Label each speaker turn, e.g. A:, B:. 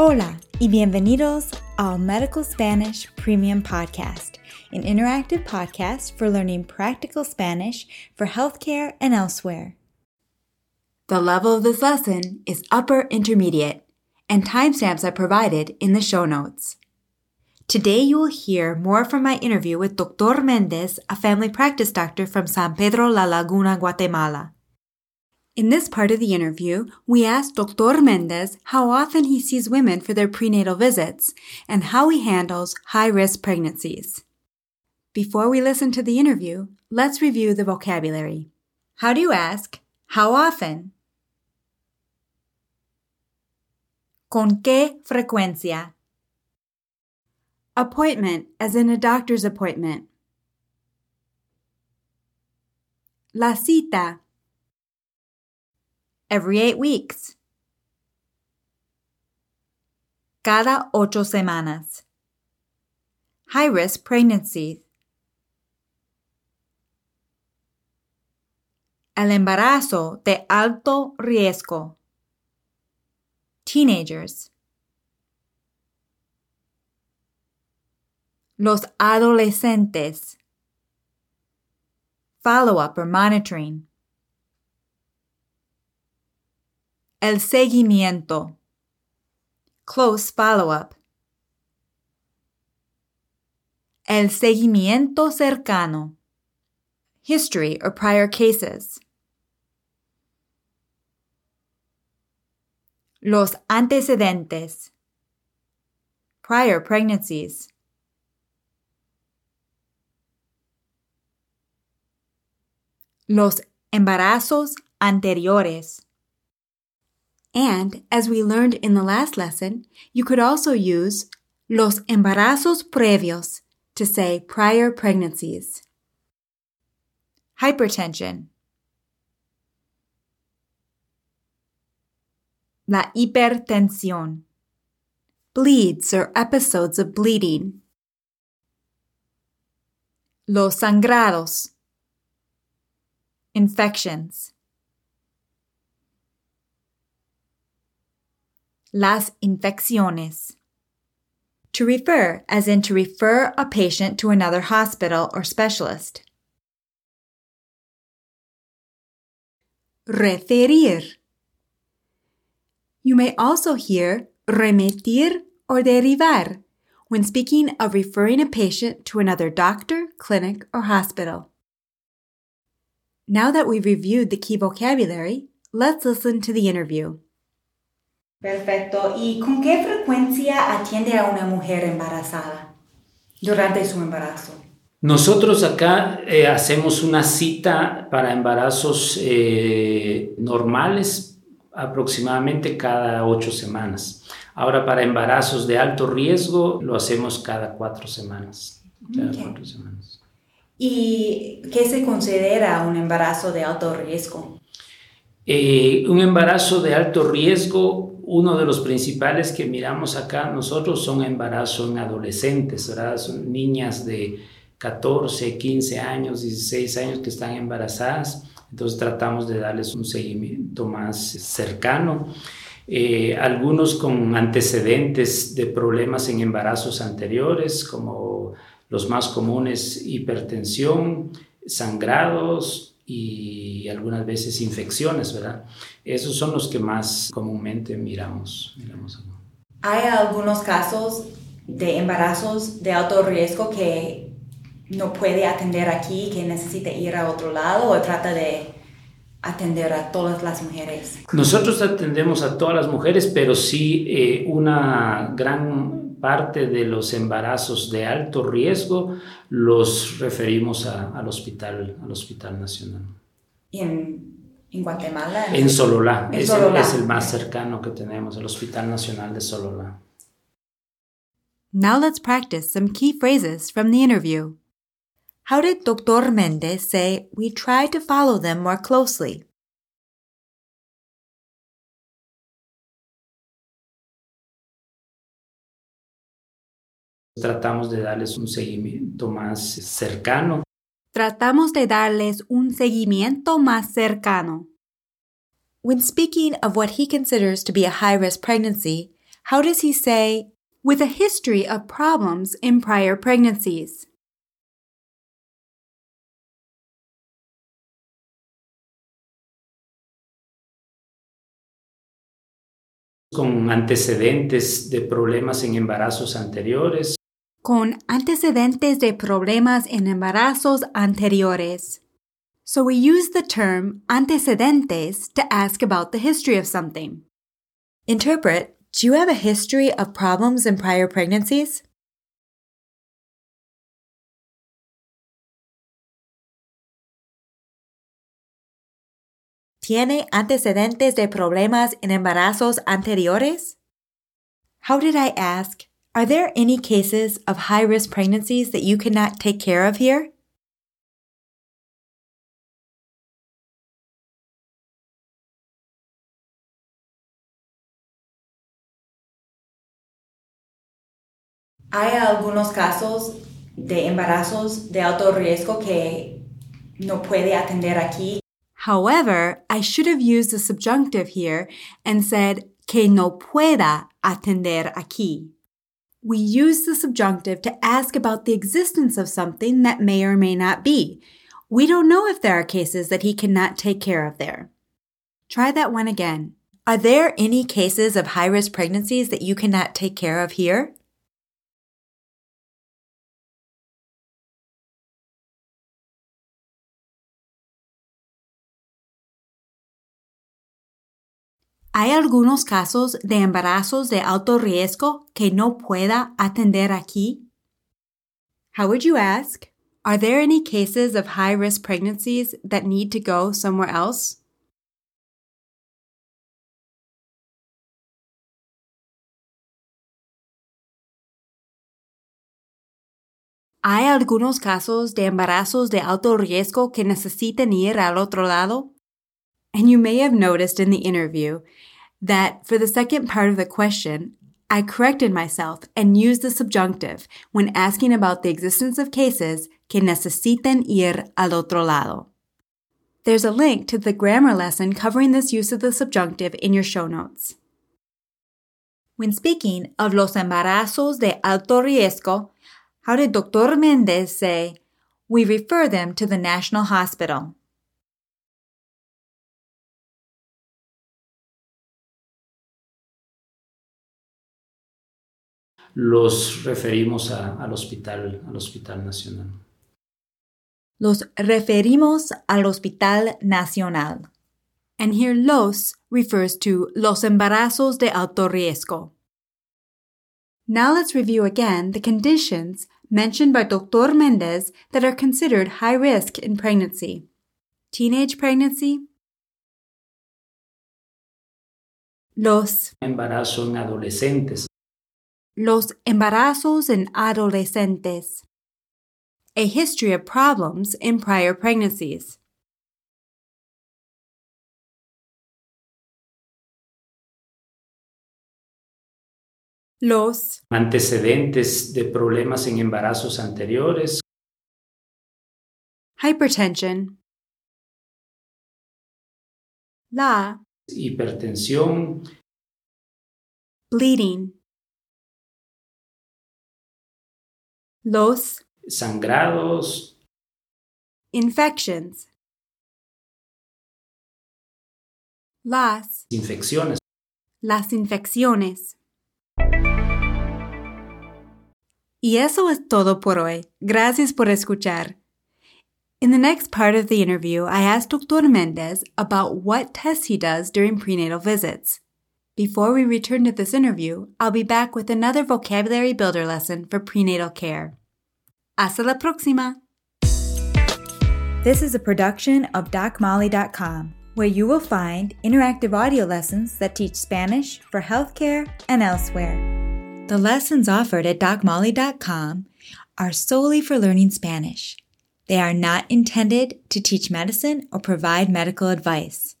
A: Hola y bienvenidos al Medical Spanish Premium Podcast, an interactive podcast for learning practical Spanish for healthcare and elsewhere. The level of this lesson is upper intermediate, and timestamps are provided in the show notes. Today you will hear more from my interview with Dr. Mendez, a family practice doctor from San Pedro La Laguna, Guatemala. In this part of the interview, we asked Dr. Mendez how often he sees women for their prenatal visits and how he handles high risk pregnancies. Before we listen to the interview, let's review the vocabulary. How do you ask, how often? ¿Con qué frecuencia? Appointment, as in a doctor's appointment. La cita every eight weeks. Cada ocho semanas. High risk pregnancies. El embarazo de alto riesgo. Teenagers. Los adolescentes. Follow up or monitoring. El seguimiento. Close follow-up. El seguimiento cercano. History or prior cases. Los antecedentes. Prior pregnancies. Los embarazos anteriores. And as we learned in the last lesson, you could also use los embarazos previos to say prior pregnancies. Hypertension. La hipertensión. Bleeds or episodes of bleeding. Los sangrados. Infections. Las infecciones. To refer, as in to refer a patient to another hospital or specialist. Referir. You may also hear remitir or derivar when speaking of referring a patient to another doctor, clinic, or hospital. Now that we've reviewed the key vocabulary, let's listen to the interview.
B: Perfecto. ¿Y con qué frecuencia atiende a una mujer embarazada durante su embarazo?
C: Nosotros acá eh, hacemos una cita para embarazos eh, normales aproximadamente cada ocho semanas. Ahora para embarazos de alto riesgo lo hacemos cada cuatro semanas. Cada cuatro semanas.
B: ¿Y qué se considera un embarazo de alto riesgo?
C: Eh, un embarazo de alto riesgo uno de los principales que miramos acá nosotros son embarazos en adolescentes, ¿verdad? Son niñas de 14, 15 años, 16 años que están embarazadas. Entonces tratamos de darles un seguimiento más cercano. Eh, algunos con antecedentes de problemas en embarazos anteriores, como los más comunes, hipertensión, sangrados, y algunas veces infecciones, ¿verdad? Esos son los que más comúnmente miramos. miramos
B: ¿Hay algunos casos de embarazos de alto riesgo que no puede atender aquí, que necesita ir a otro lado o trata de atender a todas las mujeres?
C: Nosotros atendemos a todas las mujeres, pero sí eh, una gran parte de los embarazos de alto riesgo los referimos al, hospital, al Hospital Nacional.
B: ¿Y en, Guatemala?
C: En, Sololá. es, es el más cercano que tenemos, el Hospital Nacional de Sololá.
A: Now let's practice some key phrases from the interview. How did Dr. Mendez say we try to follow them more closely?
C: Tratamos de darles un seguimiento más cercano.
A: Tratamos de darles un seguimiento más cercano. When speaking of what he considers to be a high risk pregnancy, How does he say, with a history of problems in prior pregnancies?
C: con antecedentes de problemas en embarazos anteriores.
A: Con antecedentes de problemas en embarazos anteriores. So we use the term antecedentes to ask about the history of something. Interpret, do you have a history of problems in prior pregnancies? ¿Tiene antecedentes de problemas en embarazos anteriores? How did I ask? Are there any cases of high risk pregnancies that you cannot take care of here?
B: Hay algunos casos de embarazos de alto riesgo que no puede atender aquí
A: However, I should have used the subjunctive here and said que no pueda atender aquí. We use the subjunctive to ask about the existence of something that may or may not be. We don't know if there are cases that he cannot take care of there. Try that one again. Are there any cases of high risk pregnancies that you cannot take care of here? ¿Hay algunos casos de embarazos de alto riesgo que no pueda atender aquí? How would you ask? Are there any cases of high risk pregnancies that need to go somewhere else? ¿Hay algunos casos de embarazos de alto riesgo que necesiten ir al otro lado? And you may have noticed in the interview that for the second part of the question, I corrected myself and used the subjunctive when asking about the existence of cases que necesiten ir al otro lado. There's a link to the grammar lesson covering this use of the subjunctive in your show notes. When speaking of los embarazos de alto riesgo, how did Dr. Mendez say, we refer them to the National Hospital?
C: Los referimos a, al, hospital, al Hospital Nacional.
A: Los referimos al Hospital Nacional. And here los refers to los embarazos de alto riesgo. Now let's review again the conditions mentioned by Dr. Mendez that are considered high risk in pregnancy. Teenage pregnancy. Los
C: embarazo en adolescentes.
A: Los embarazos en adolescentes. A history of problems in prior pregnancies. Los
C: antecedentes de problemas en embarazos anteriores.
A: Hypertension. La
C: hipertensión.
A: Bleeding. Los
C: sangrados,
A: infections, las
C: infecciones,
A: las infecciones. Y eso es todo por hoy. Gracias por escuchar. In the next part of the interview, I asked Dr. Mendez about what tests he does during prenatal visits. Before we return to this interview, I'll be back with another vocabulary builder lesson for prenatal care. Hasta la próxima! This is a production of DocMolly.com, where you will find interactive audio lessons that teach Spanish for healthcare and elsewhere. The lessons offered at DocMolly.com are solely for learning Spanish. They are not intended to teach medicine or provide medical advice.